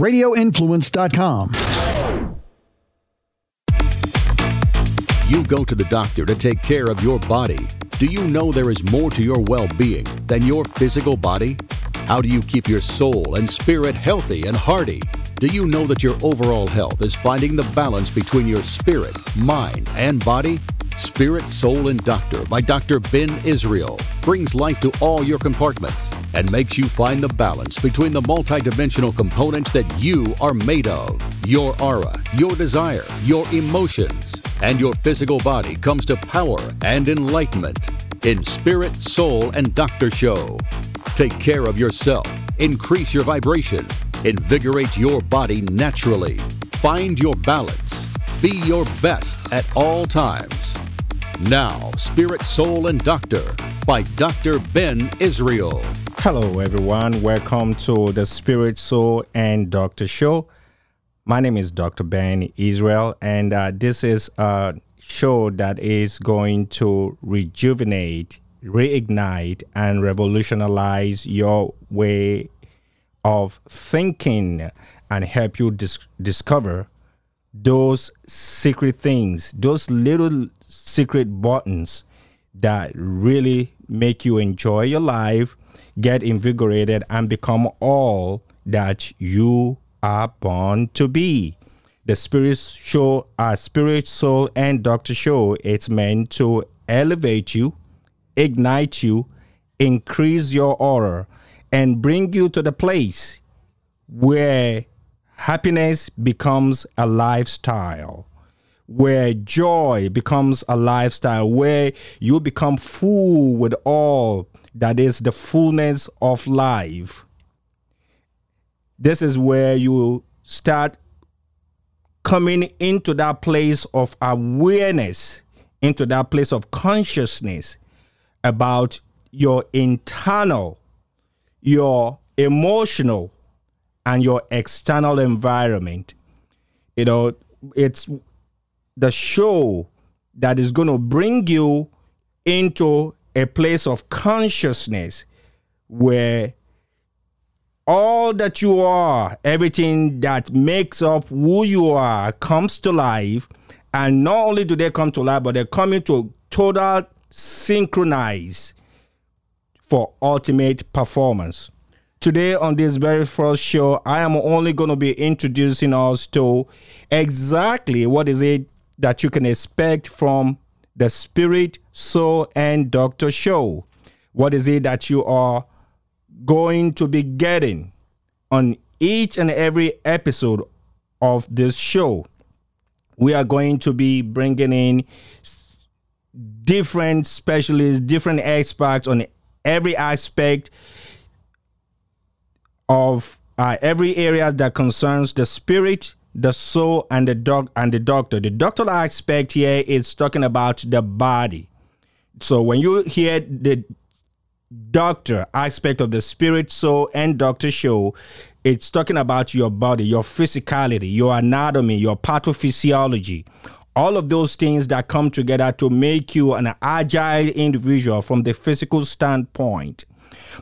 radioinfluence.com. You go to the doctor to take care of your body. Do you know there is more to your well being than your physical body? How do you keep your soul and spirit healthy and hearty? Do you know that your overall health is finding the balance between your spirit, mind, and body? Spirit, Soul, and Doctor by Dr. Ben Israel brings life to all your compartments and makes you find the balance between the multidimensional components that you are made of. Your aura, your desire, your emotions, and your physical body comes to power and enlightenment in Spirit, Soul, and Doctor Show. Take care of yourself, increase your vibration, invigorate your body naturally, find your balance, be your best at all times. Now, Spirit, Soul, and Doctor by Dr. Ben Israel. Hello, everyone. Welcome to the Spirit, Soul, and Doctor Show. My name is Dr. Ben Israel, and uh, this is a show that is going to rejuvenate, reignite, and revolutionize your way of thinking and help you dis- discover those secret things, those little secret buttons that really make you enjoy your life, get invigorated, and become all that you are born to be. The Spirit Show, our Spirit, Soul, and Doctor Show, it's meant to elevate you, ignite you, increase your aura, and bring you to the place where happiness becomes a lifestyle where joy becomes a lifestyle, where you become full with all that is the fullness of life. This is where you start coming into that place of awareness, into that place of consciousness about your internal, your emotional, and your external environment. You know, it's the show that is going to bring you into a place of consciousness where all that you are, everything that makes up who you are, comes to life. And not only do they come to life, but they're come into total synchronize for ultimate performance. Today, on this very first show, I am only going to be introducing us to exactly what is it that you can expect from the Spirit, Soul, and Doctor show. What is it that you are going to be getting on each and every episode of this show? We are going to be bringing in different specialists, different experts on every aspect of uh, every area that concerns the spirit, the soul and the dog and the doctor. The doctoral aspect here is talking about the body. So when you hear the doctor aspect of the spirit, soul, and doctor show, it's talking about your body, your physicality, your anatomy, your pathophysiology. All of those things that come together to make you an agile individual from the physical standpoint.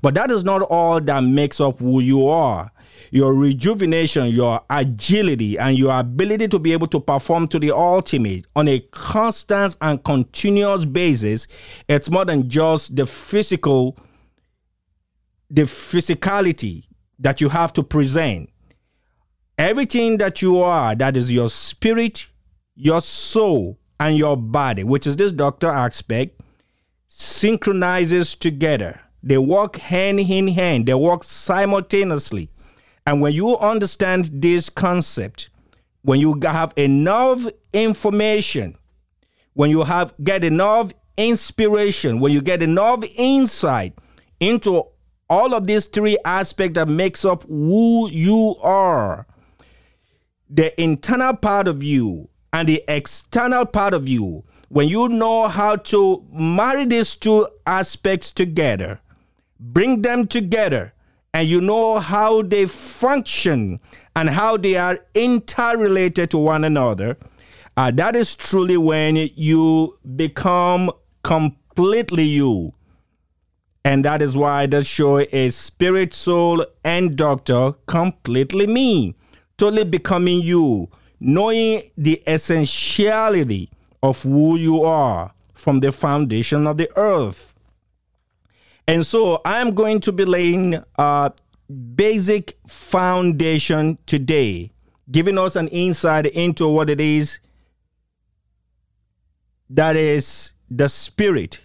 But that is not all that makes up who you are your rejuvenation, your agility, and your ability to be able to perform to the ultimate on a constant and continuous basis, it's more than just the physical, the physicality that you have to present. Everything that you are, that is your spirit, your soul, and your body, which is this doctor aspect, synchronizes together. They work hand in hand, they work simultaneously. And when you understand this concept, when you have enough information, when you have get enough inspiration, when you get enough insight into all of these three aspects that makes up who you are, the internal part of you and the external part of you, when you know how to marry these two aspects together, bring them together, and you know how they function and how they are interrelated to one another, uh, that is truly when you become completely you. And that is why the show is Spirit, Soul, and Doctor Completely Me. totally becoming you, knowing the essentiality of who you are from the foundation of the earth. And so I'm going to be laying a basic foundation today, giving us an insight into what it is that is the spirit,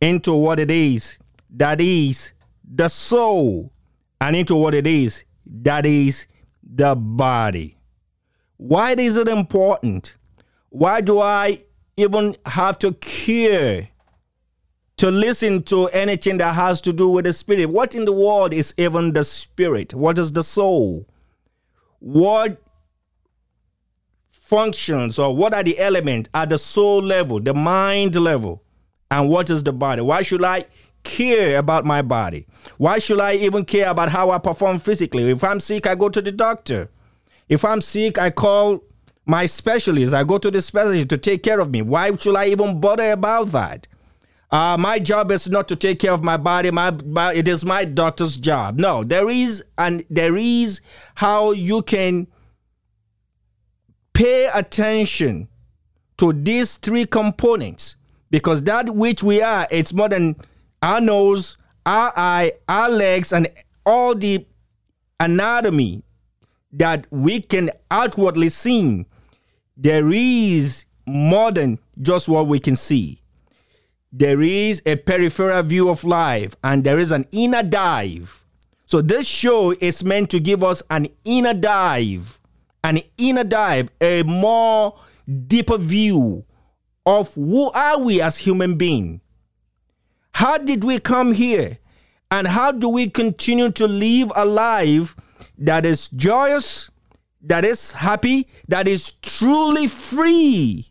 into what it is that is the soul, and into what it is that is the body. Why is it important? Why do I even have to care to listen to anything that has to do with the spirit. What in the world is even the spirit? What is the soul? What functions or what are the elements at the soul level, the mind level? And what is the body? Why should I care about my body? Why should I even care about how I perform physically? If I'm sick, I go to the doctor. If I'm sick, I call my specialist. I go to the specialist to take care of me. Why should I even bother about that? Uh, my job is not to take care of my body. My, my it is my doctor's job. No, there is and there is how you can pay attention to these three components because that which we are it's more than our nose, our eye, our legs, and all the anatomy that we can outwardly see. There is more than just what we can see there is a peripheral view of life and there is an inner dive. So this show is meant to give us an inner dive, an inner dive, a more deeper view of who are we as human beings? How did we come here? And how do we continue to live a life that is joyous, that is happy, that is truly free?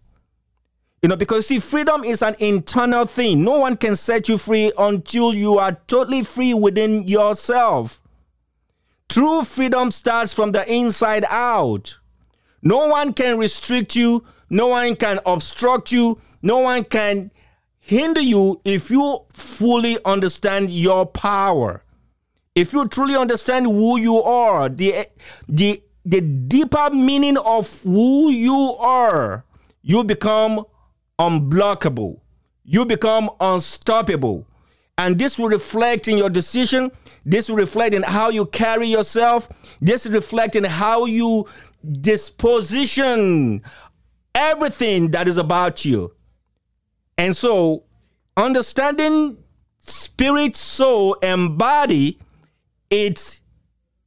You know, because see, freedom is an internal thing. No one can set you free until you are totally free within yourself. True freedom starts from the inside out. No one can restrict you, no one can obstruct you, no one can hinder you if you fully understand your power. If you truly understand who you are, the the the deeper meaning of who you are, you become unblockable. You become unstoppable. And this will reflect in your decision. This will reflect in how you carry yourself. This will reflect in how you disposition everything that is about you. And so, understanding spirit, soul, and body, it's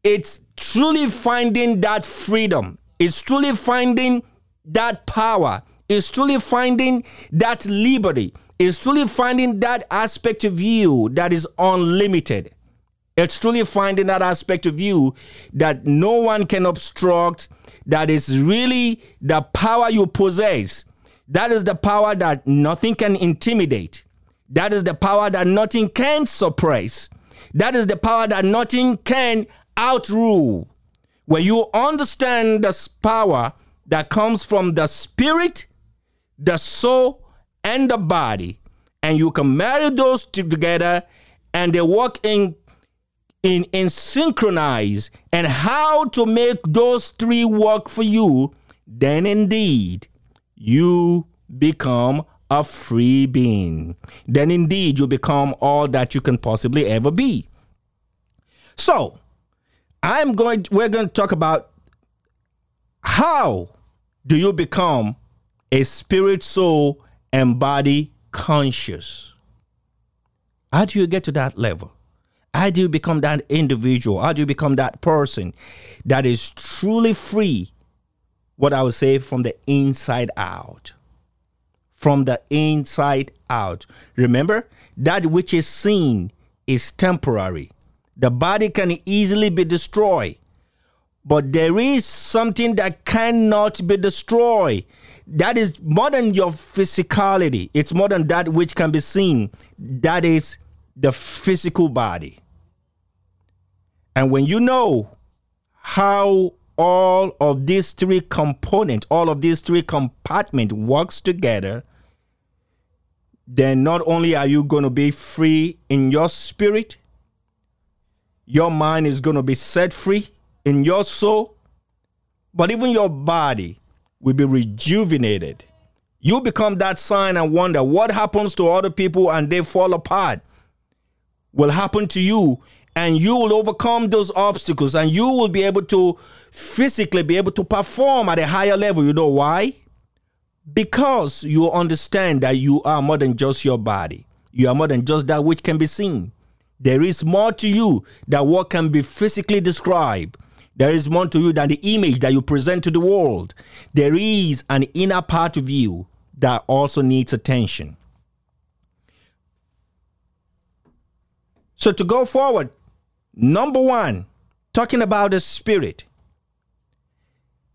it's truly finding that freedom. It's truly finding that power is truly finding that liberty, is truly finding that aspect of you that is unlimited. It's truly finding that aspect of you that no one can obstruct, that is really the power you possess. That is the power that nothing can intimidate. That is the power that nothing can suppress. That is the power that nothing can outrule. When you understand this power that comes from the spirit the soul, and the body, and you can marry those two together, and they work in in in synchronize, and how to make those three work for you, then indeed you become a free being. Then indeed you become all that you can possibly ever be. So, I'm going we're going to talk about how do you become a spirit, soul, and body conscious. How do you get to that level? How do you become that individual? How do you become that person that is truly free? What I would say from the inside out. From the inside out. Remember, that which is seen is temporary. The body can easily be destroyed, but there is something that cannot be destroyed that is more than your physicality. It's more than that which can be seen. That is the physical body. And when you know how all of these three components, all of these three compartments works together, then not only are you going to be free in your spirit, your mind is going to be set free in your soul, but even your body will be rejuvenated. You become that sign and wonder. What happens to other people and they fall apart will happen to you, and you will overcome those obstacles and you will be able to physically be able to perform at a higher level. You know why? Because you understand that you are more than just your body, you are more than just that which can be seen. There is more to you than what can be physically described. There is more to you than the image that you present to the world. There is an inner part of you that also needs attention. So, to go forward, number one, talking about the spirit,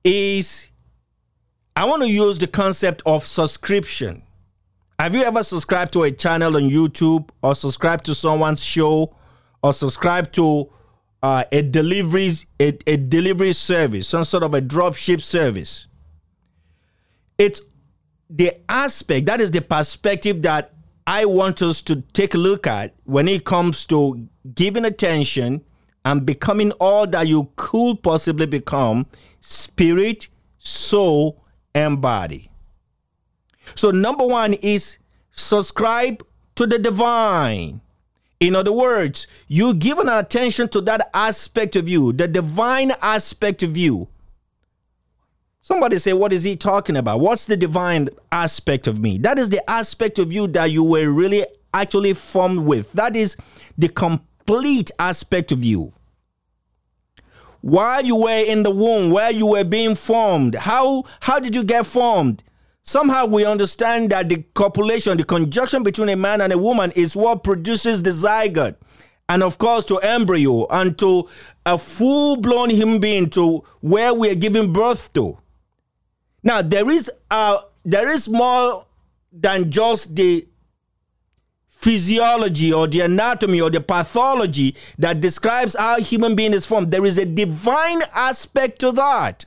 is I want to use the concept of subscription. Have you ever subscribed to a channel on YouTube or subscribed to someone's show or subscribed to uh, a delivery a, a delivery service, some sort of a drop ship service? It's the aspect that is the perspective that I want us to take a look at when it comes to giving attention and becoming all that you could possibly become spirit, soul, and body. So, number one is subscribe to the divine. In other words, you give an attention to that aspect of you, the divine aspect of you. Somebody say, What is he talking about? What's the divine aspect of me? That is the aspect of you that you were really actually formed with. That is the complete aspect of you while you were in the womb, where you were being formed. How how did you get formed? Somehow we understand that the copulation, the conjunction between a man and a woman, is what produces the zygote. And of course, to embryo and to a full blown human being, to where we are giving birth to. Now, there is, uh, there is more than just the physiology or the anatomy or the pathology that describes how human being is formed. There is a divine aspect to that.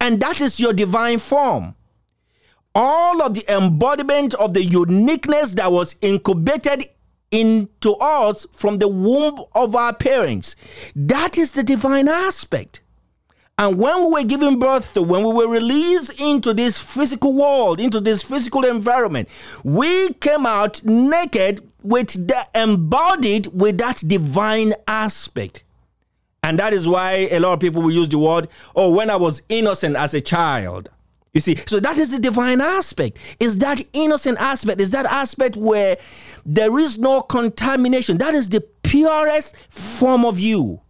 And that is your divine form. All of the embodiment of the uniqueness that was incubated into us from the womb of our parents. That is the divine aspect. And when we were given birth to, when we were released into this physical world, into this physical environment, we came out naked with the embodied with that divine aspect. And that is why a lot of people will use the word, oh, when I was innocent as a child. You see, so that is the divine aspect. Is that innocent aspect? Is that aspect where there is no contamination? That is the purest form of you.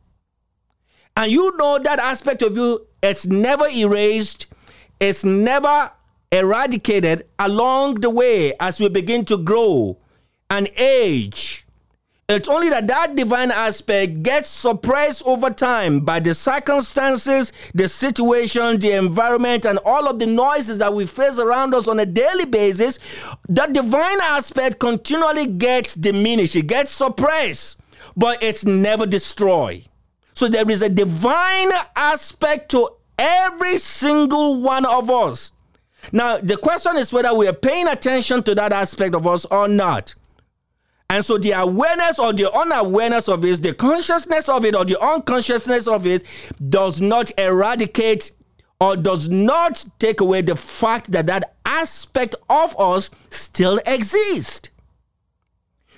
And you know that aspect of you, it's never erased, it's never eradicated along the way as we begin to grow and age. It's only that that divine aspect gets suppressed over time by the circumstances, the situation, the environment, and all of the noises that we face around us on a daily basis. That divine aspect continually gets diminished, it gets suppressed, but it's never destroyed. So there is a divine aspect to every single one of us. Now, the question is whether we are paying attention to that aspect of us or not. And so the awareness or the unawareness of it, the consciousness of it or the unconsciousness of it does not eradicate or does not take away the fact that that aspect of us still exists.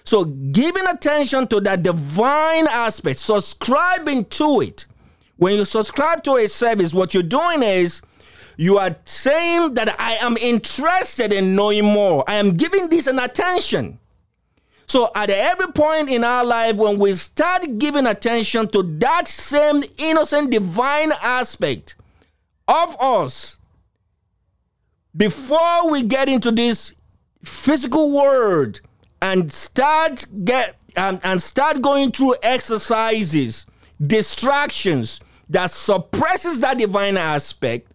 So, giving attention to that divine aspect, subscribing to it. When you subscribe to a service, what you're doing is you are saying that I am interested in knowing more. I am giving this an attention. So, at every point in our life, when we start giving attention to that same innocent divine aspect of us, before we get into this physical world, and start get and, and start going through exercises, distractions that suppresses that divine aspect.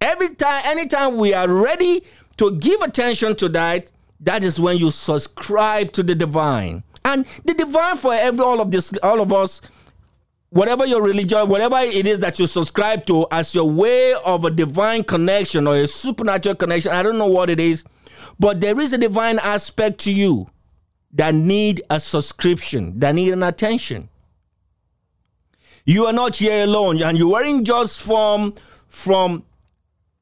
Every time, anytime we are ready to give attention to that, that is when you subscribe to the divine. And the divine for every all of this, all of us, whatever your religion, whatever it is that you subscribe to as your way of a divine connection or a supernatural connection, I don't know what it is, but there is a divine aspect to you that need a subscription, that need an attention. You are not here alone, and you weren't just from from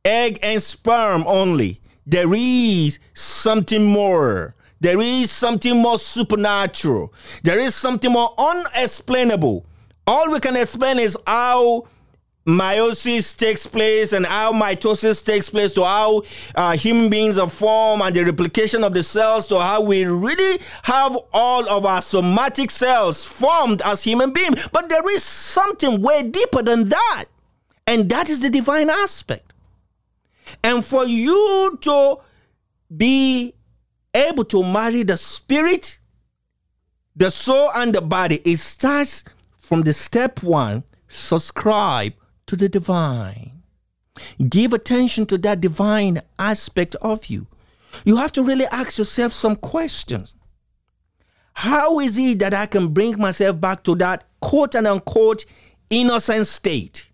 egg and sperm only. There is something more. There is something more supernatural. There is something more unexplainable. All we can explain is how meiosis takes place and how mitosis takes place to how uh, human beings are formed and the replication of the cells to how we really have all of our somatic cells formed as human beings but there is something way deeper than that and that is the divine aspect and for you to be able to marry the spirit the soul and the body it starts from the step one subscribe to the divine. Give attention to that divine aspect of you. You have to really ask yourself some questions. How is it that I can bring myself back to that quote and unquote innocent state?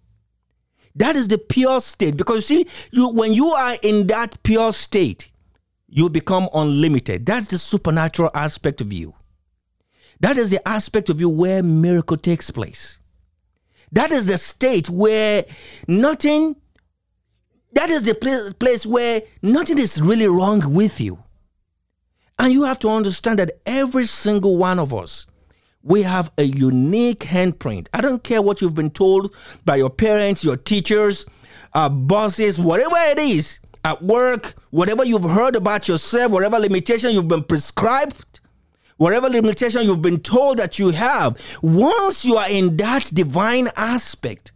That is the pure state. Because see, you when you are in that pure state, you become unlimited. That's the supernatural aspect of you. That is the aspect of you where miracle takes place. That is the state where nothing, that is the place, place where nothing is really wrong with you. And you have to understand that every single one of us, we have a unique handprint. I don't care what you've been told by your parents, your teachers, uh, bosses, whatever it is at work, whatever you've heard about yourself, whatever limitation you've been prescribed, whatever limitation you've been told that you have, once you are in that divine aspect,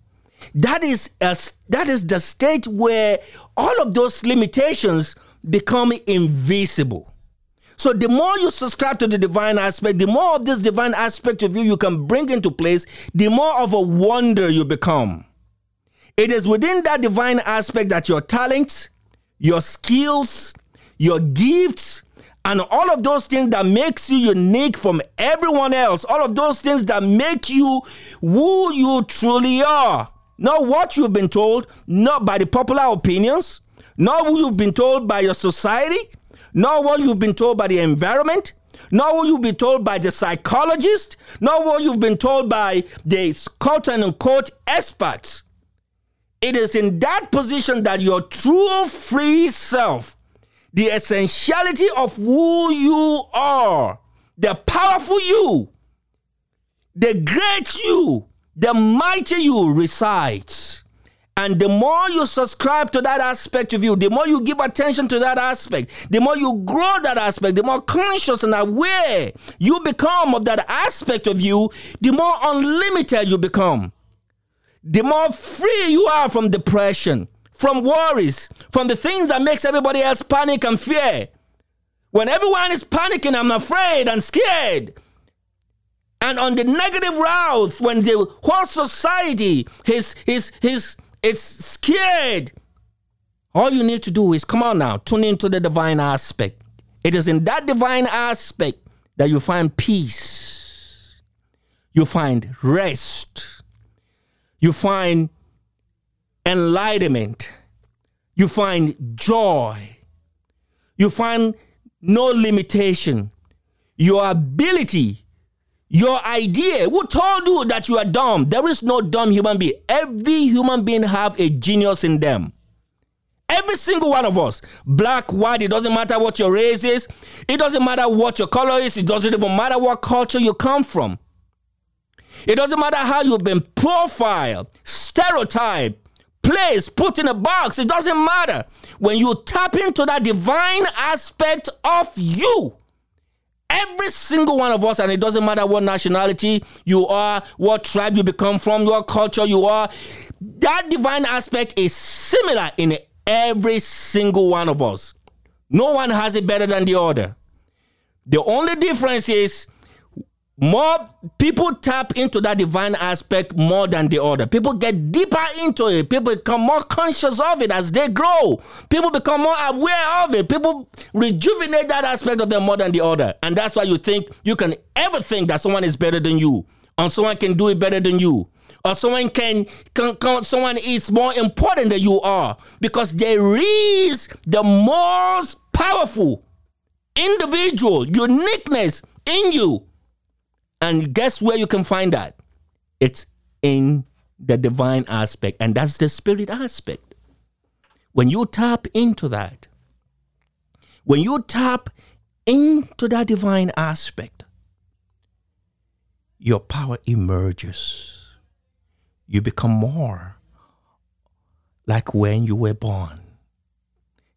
that is a, that is the state where all of those limitations become invisible. So the more you subscribe to the divine aspect, the more of this divine aspect of you you can bring into place, the more of a wonder you become. It is within that divine aspect that your talents, your skills, your gifts, and all of those things that makes you unique from everyone else all of those things that make you who you truly are not what you've been told not by the popular opinions not what you've been told by your society not what you've been told by the environment. Not what you've been told by the psychologist. Not what you've been told by the quote unquote experts. It is in that position that your true free self the essentiality of who you are, the powerful you, the great you, the mighty you resides. And the more you subscribe to that aspect of you, the more you give attention to that aspect, the more you grow that aspect, the more conscious and aware you become of that aspect of you, the more unlimited you become. The more free you are from depression, from worries, from the things that makes everybody else panic and fear. When everyone is panicking, I'm afraid and scared. And on the negative route when the whole society is is is is scared, all you need to do is come on now, tune into the divine aspect. It is in that divine aspect that you find peace. You find rest. You find enlightenment, you find joy, you find no limitation. Your ability, your idea. Who told you that you are dumb? There is no dumb human being. Every human being have a genius in them. Every single one of us, black, white, it doesn't matter what your race is, it doesn't matter what your color is, it doesn't even matter what culture you come from. It doesn't matter how you've been profiled, stereotyped, placed, put in a box. It doesn't matter. When you tap into that divine aspect of you, every single one of us, and it doesn't matter what nationality you are, what tribe you become from, what culture you are, that divine aspect is similar in every single one of us. No one has it better than the other. The only difference is more people tap into that divine aspect more than the other. People get deeper into it. People become more conscious of it as they grow. People become more aware of it. People rejuvenate that aspect of them more than the other. And that's why you think you can ever think that someone is better than you, or someone can do it better than you, or someone can, can, can someone is more important than you are, because there is the most powerful individual uniqueness in you and guess where you can find that? It's in the divine aspect, and that's the spirit aspect. When you tap into that, when you tap into that divine aspect, your power emerges. You become more like when you were born.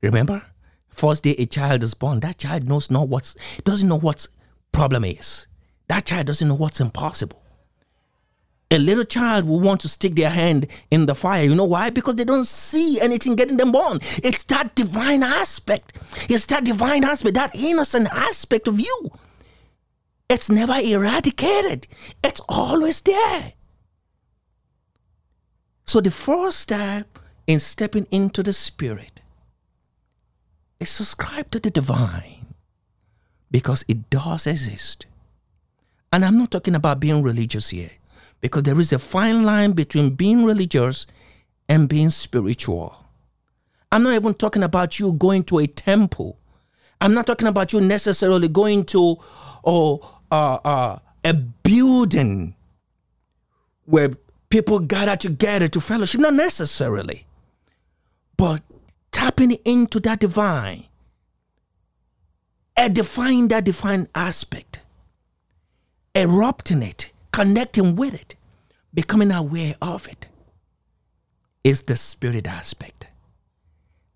Remember? First day a child is born, that child knows not what's doesn't know what problem is. That child doesn't know what's impossible. A little child will want to stick their hand in the fire. You know why? Because they don't see anything getting them born. It's that divine aspect. It's that divine aspect, that innocent aspect of you. It's never eradicated, it's always there. So, the first step in stepping into the Spirit is subscribe to the divine because it does exist. And I'm not talking about being religious here because there is a fine line between being religious and being spiritual. I'm not even talking about you going to a temple. I'm not talking about you necessarily going to oh, uh, uh, a building where people gather together to fellowship. Not necessarily. But tapping into that divine, edifying that divine aspect, erupting it, connecting with it, becoming aware of it, is the spirit aspect.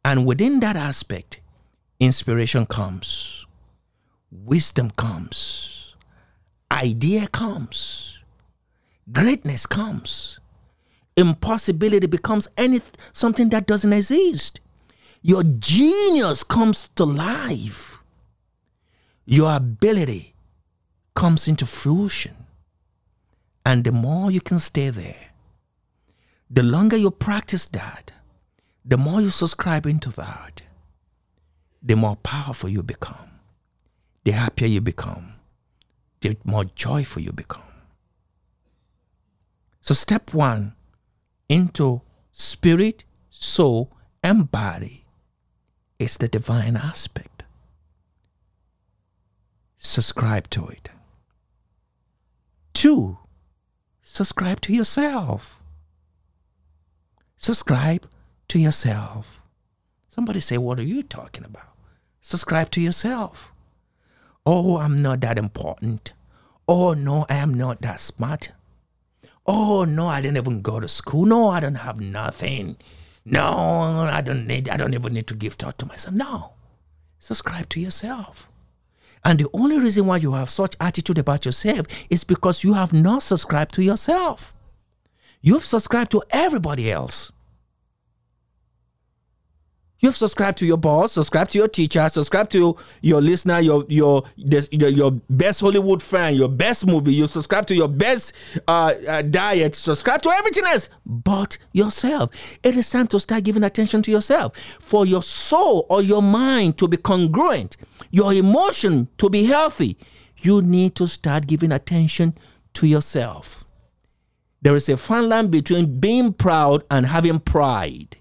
And within that aspect, inspiration comes, wisdom comes, idea comes, greatness comes, impossibility becomes any something that doesn't exist. Your genius comes to life. Your ability comes into fruition. And the more you can stay there, the longer you practice that, the more you subscribe into that, the more powerful you become, the happier you become, the more joyful you become. So, step one into spirit, soul, and body is the divine aspect. Subscribe to it. Two, subscribe to yourself. Subscribe to yourself. Somebody say, What are you talking about? Subscribe to yourself. Oh, I'm not that important. Oh, no, I am not that smart. Oh, no, I didn't even go to school. No, I don't have nothing. No, I don't need, I don't even need to give thought to myself. No. Subscribe to yourself. And the only reason why you have such attitude about yourself is because you have not subscribed to yourself. You've subscribed to everybody else. You've subscribed to your boss, subscribe to your teacher, subscribe to your listener, your your your best Hollywood fan, your best movie. You subscribe to your best uh, uh, diet. Subscribe to everything else but yourself. It is time to start giving attention to yourself. For your soul or your mind to be congruent, your emotion to be healthy, you need to start giving attention to yourself. There is a fine line between being proud and having pride.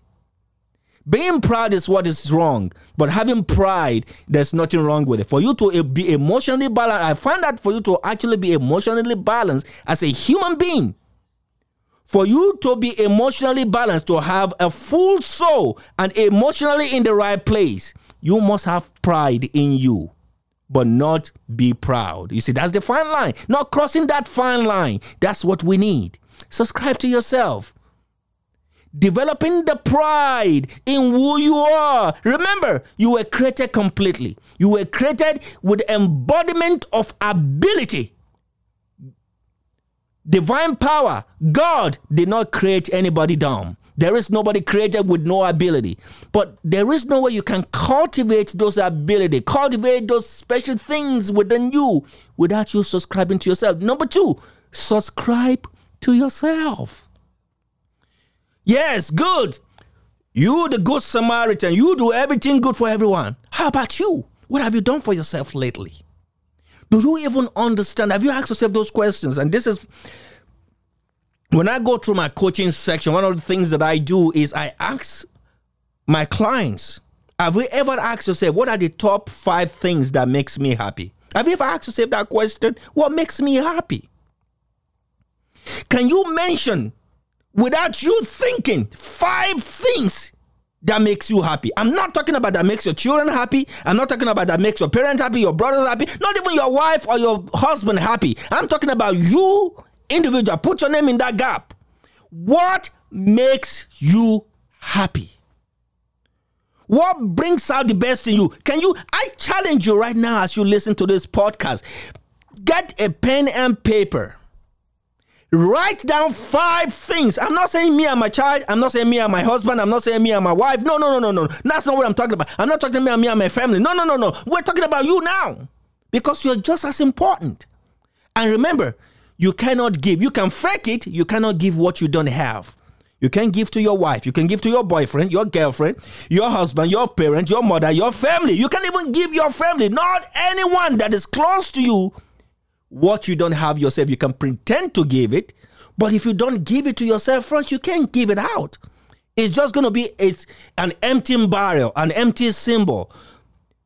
Being proud is what is wrong, but having pride, there's nothing wrong with it. For you to be emotionally balanced, I find that for you to actually be emotionally balanced as a human being, for you to be emotionally balanced, to have a full soul and emotionally in the right place, you must have pride in you, but not be proud. You see, that's the fine line. Not crossing that fine line. That's what we need. Subscribe to yourself developing the pride in who you are. Remember, you were created completely. You were created with embodiment of ability. Divine power. God did not create anybody dumb. There is nobody created with no ability. But there is no way you can cultivate those ability, cultivate those special things within you without you subscribing to yourself. Number two, subscribe to yourself. Yes, good. You, the good Samaritan, you do everything good for everyone. How about you? What have you done for yourself lately? Do you even understand? Have you asked yourself those questions? And this is when I go through my coaching section, one of the things that I do is I ask my clients, have you ever asked yourself, what are the top five things that makes me happy? Have you ever asked yourself that question? What makes me happy? Can you mention without you thinking five things that makes you happy. I'm not talking about that makes your children happy. I'm not talking about that makes your parents happy, your brothers happy, not even your wife or your husband happy. I'm talking about you individual. Put your name in that gap. What makes you happy? What brings out the best in you? Can you? I challenge you right now as you listen to this podcast. Get a pen and paper Write down five things. I'm not saying me and my child. I'm not saying me and my husband. I'm not saying me and my wife. No, no, no, no, no. That's not what I'm talking about. I'm not talking about me and my family. No, no, no, no. We're talking about you now because you're just as important. And remember, you cannot give. You can fake it. You cannot give what you don't have. You can give to your wife. You can give to your boyfriend, your girlfriend, your husband, your parents, your mother, your family. You can even give your family, not anyone that is close to you what you don't have yourself. You can pretend to give it, but if you don't give it to yourself first, you can't give it out. It's just going to be it's an empty barrel, an empty symbol.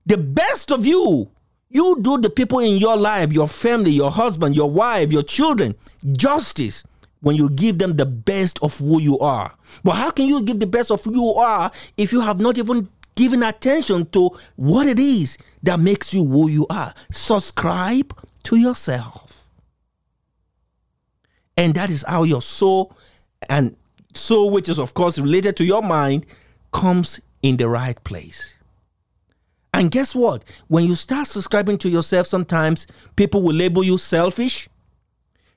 The best of you, you do the people in your life, your family, your husband, your wife, your children, justice when you give them the best of who you are. But how can you give the best of who you are if you have not even given attention to what it is that makes you who you are? Subscribe to yourself. And that is how your soul and soul, which is of course related to your mind, comes in the right place. And guess what? When you start subscribing to yourself, sometimes people will label you selfish.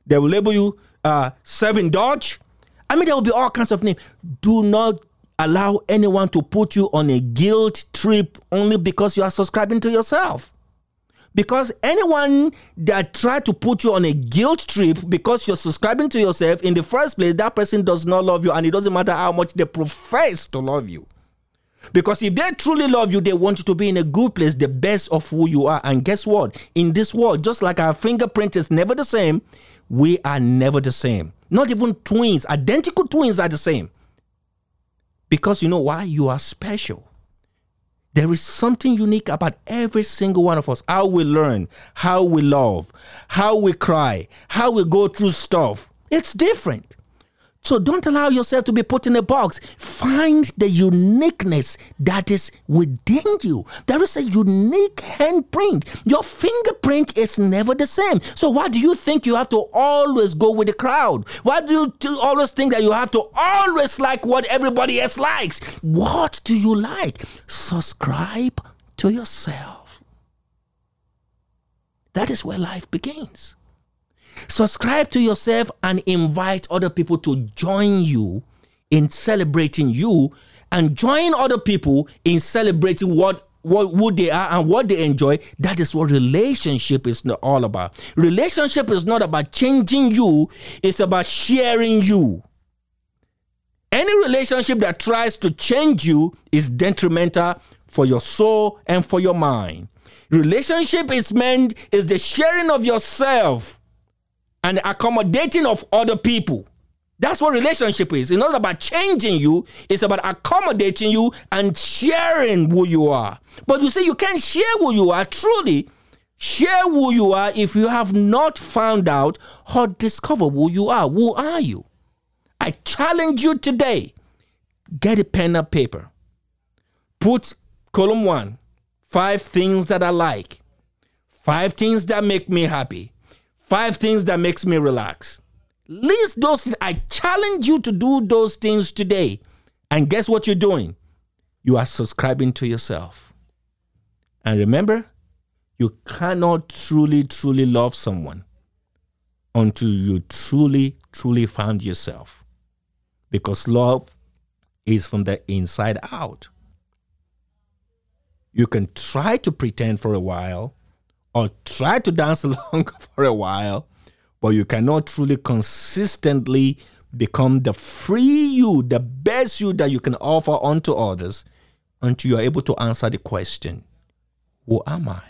They will label you uh, self-indulge. I mean, there will be all kinds of names. Do not allow anyone to put you on a guilt trip only because you are subscribing to yourself. Because anyone that try to put you on a guilt trip because you're subscribing to yourself in the first place, that person does not love you, and it doesn't matter how much they profess to love you. Because if they truly love you, they want you to be in a good place, the best of who you are. And guess what? In this world, just like our fingerprint is never the same, we are never the same. Not even twins, identical twins are the same. Because you know why? You are special. There is something unique about every single one of us. How we learn, how we love, how we cry, how we go through stuff. It's different. So don't allow yourself to be put in a box. Find the uniqueness that is within you. There is a unique handprint. Your fingerprint is never the same. So why do you think you have to always go with the crowd? Why do you always think that you have to always like what everybody else likes? What do you like? Subscribe to yourself. That is where life begins. Subscribe to yourself and invite other people to join you in celebrating you and join other people in celebrating what what who they are and what they enjoy. That is what relationship is all about. Relationship is not about changing you it's about sharing you. Any relationship that tries to change you is detrimental for your soul and for your mind. Relationship is meant is the sharing of yourself and accommodating of other people. That's what relationship is. It's not about changing you, it's about accommodating you and sharing who you are. But you see, you can't share who you are truly. Share who you are if you have not found out or discovered who you are. Who are you? I challenge you today. Get a pen and paper. Put column one five things that I like, five things that make me happy, Five things that makes me relax. List those. I challenge you to do those things today. And guess what you're doing? You are subscribing to yourself. And remember, you cannot truly, truly love someone until you truly, truly found yourself. Because love is from the inside out. You can try to pretend for a while, or try to dance along for a while, but you cannot truly consistently become the free you, the best you that you can offer unto others until you are able to answer the question Who am I?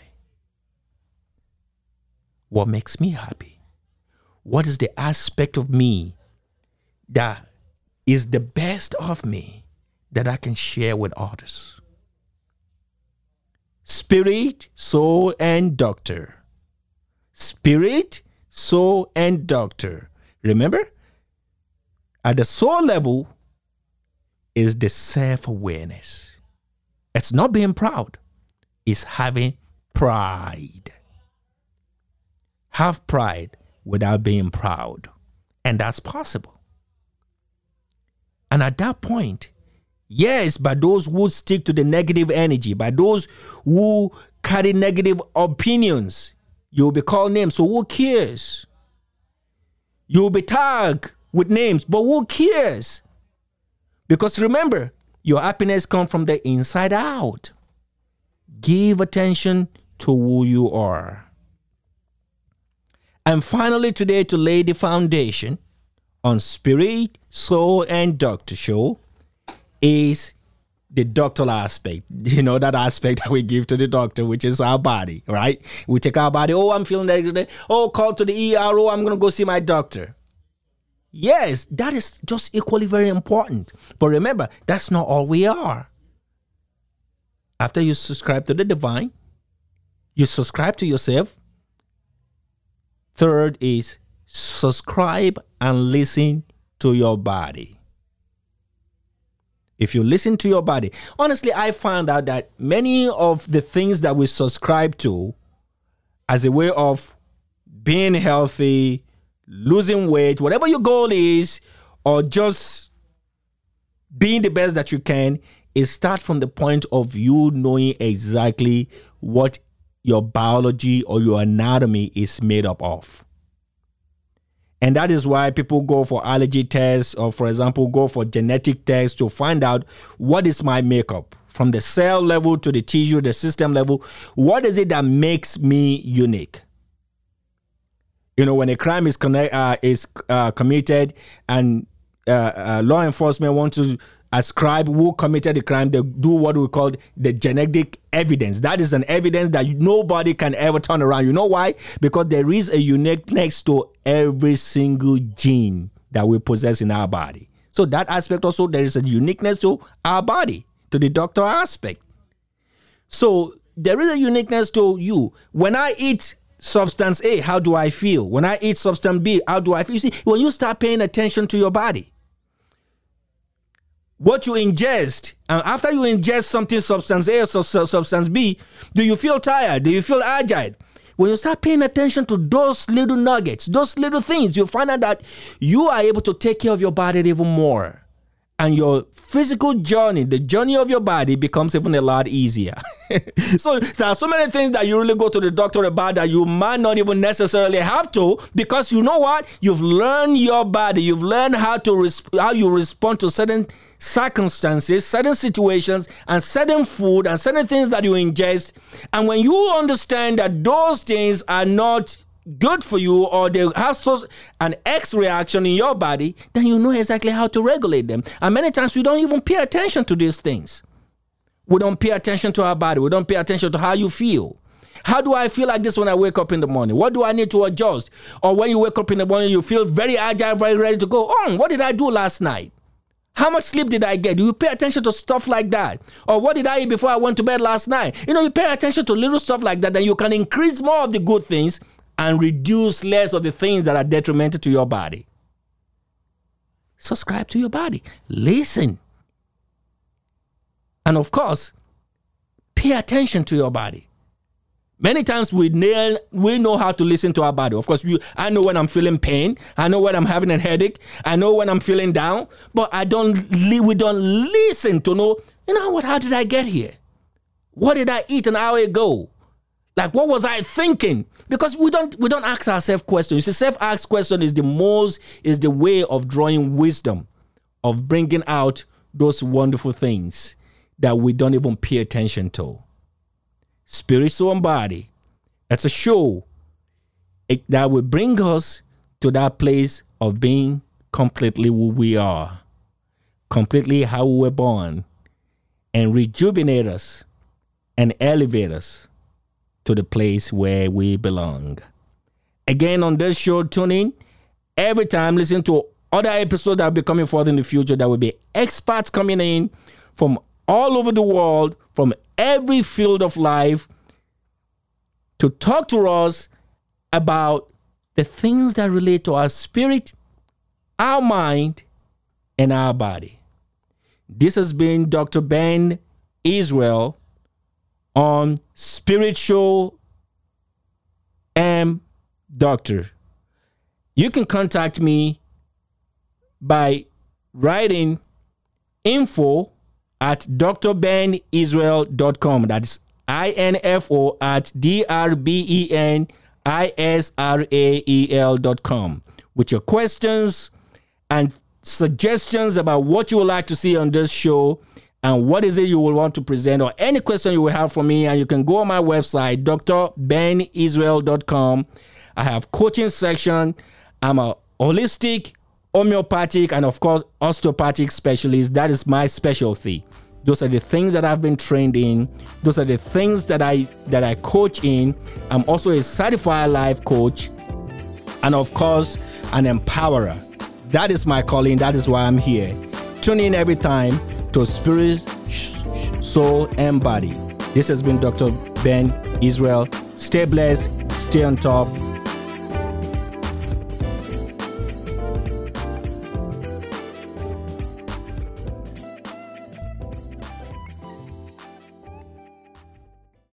What makes me happy? What is the aspect of me that is the best of me that I can share with others? Spirit, soul, and doctor. Spirit, soul, and doctor. Remember? At the soul level is the self awareness. It's not being proud, it's having pride. Have pride without being proud. And that's possible. And at that point, yes, by those who stick to the negative energy, by those who carry negative opinions, you'll be called names. So who cares? You'll be tagged with names, but who cares? Because remember, your happiness comes from the inside out. Give attention to who you are. And finally, today, to lay the foundation on Spirit, Soul, and Doctor Show is the doctoral aspect. You know, that aspect that we give to the doctor, which is our body, right? We take our body, oh, I'm feeling that today. Oh, call to the ERO, oh, I'm going to go see my doctor. Yes, that is just equally very important. But remember, that's not all we are. After you subscribe to the divine, you subscribe to yourself. Third is subscribe and listen to your body. If you listen to your body, honestly, I found out that many of the things that we subscribe to as a way of being healthy, losing weight, whatever your goal is, or just being the best that you can, is start from the point of you knowing exactly what your biology or your anatomy is made up of. And that is why people go for allergy tests or, for example, go for genetic tests to find out what is my makeup from the cell level to the tissue, the system level. What is it that makes me unique? You know, when a crime is connect, uh, is uh, committed and uh, uh law enforcement want to ascribe who committed the crime, they do what we call the genetic evidence. That is an evidence that nobody can ever turn around. You know why? Because there is a uniqueness to every single gene that we possess in our body. So that aspect also there is a uniqueness to our body, to the doctor aspect. So there is a uniqueness to you. When I eat substance A, how do I feel? When I eat substance B, how do I feel? You see, when you start paying attention to your body, what you ingest, and after you ingest something, substance A or substance B, do you feel tired? Do you feel agile? When you start paying attention to those little nuggets, those little things, you find out that you are able to take care of your body even more. And your physical journey, the journey of your body becomes even a lot easier. so there are so many things that you really go to the doctor about that you might not even necessarily have to because you know what? You've learned your body. You've learned how to resp- how you respond to certain circumstances, certain situations, and certain food and certain things that you ingest. And when you understand that those things are not good for you or they have an X reaction in your body, then you know exactly how to regulate them. And many times we don't even pay attention to these things. We don't pay attention to our body. We don't pay attention to how you feel. How do I feel like this when I wake up in the morning? What do I need to adjust? Or when you wake up in the morning, you feel very agile, very ready to go on. What did I do last night? How much sleep did I get? Do you pay attention to stuff like that? Or what did I eat before I went to bed last night? You know, you pay attention to little stuff like that, then you can increase more of the good things and reduce less of the things that are detrimental to your body. Subscribe to your body. Listen. And of course, pay attention to your body. Many times we know, we know how to listen to our body. Of course, we, I know when I'm feeling pain. I know when I'm having a headache. I know when I'm feeling down. But I don't. We don't listen to know. You know what? How did I get here? What did I eat an hour ago? Like what was I thinking? Because we don't we don't ask ourselves questions. You see, self-asked question is the most is the way of drawing wisdom, of bringing out those wonderful things that we don't even pay attention to spirit, soul, and body. That's a show that will bring us to that place of being completely who we are, completely how we were born, and rejuvenate us and elevate us to the place where we belong. Again, on this show, tune in every time, listen to other episodes that will be coming forth in the future. There will be experts coming in from all over the world, from every field of life to talk to us about the things that relate to our spirit, our mind, and our body. This has been Dr. Ben Israel on Spiritual M Doctor. You can contact me by writing info at drbenisrael.com. That's I-N-F-O at D-R-B-E-N-I-S-R-A-E-L.com with your questions and suggestions about what you would like to see on this show and what is it you will want to present or any question you will have for me and you can go on my website drbenisrael.com i have coaching section. I'm a holistic homeopathic and of course osteopathic specialist. That is my specialty. Those are the things that i've been trained in. Those are the things that i that i coach in. I'm also a certified life coach and of course an empowerer. That is my calling. That is why i'm here tune in every time to spirit soul and body. This has been dr ben israel. Stay blessed stay on top